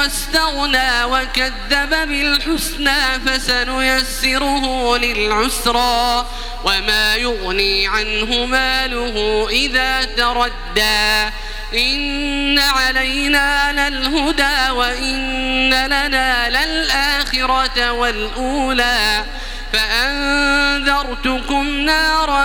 واستغنى وكذب بالحسنى فسنيسره للعسرى وما يغني عنه ماله إذا تردى إن علينا للهدى وإن لنا للآخرة والأولى فأنذرتكم نارا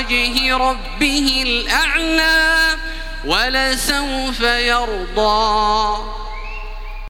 وجه ربه الأعلى ولسوف يرضى.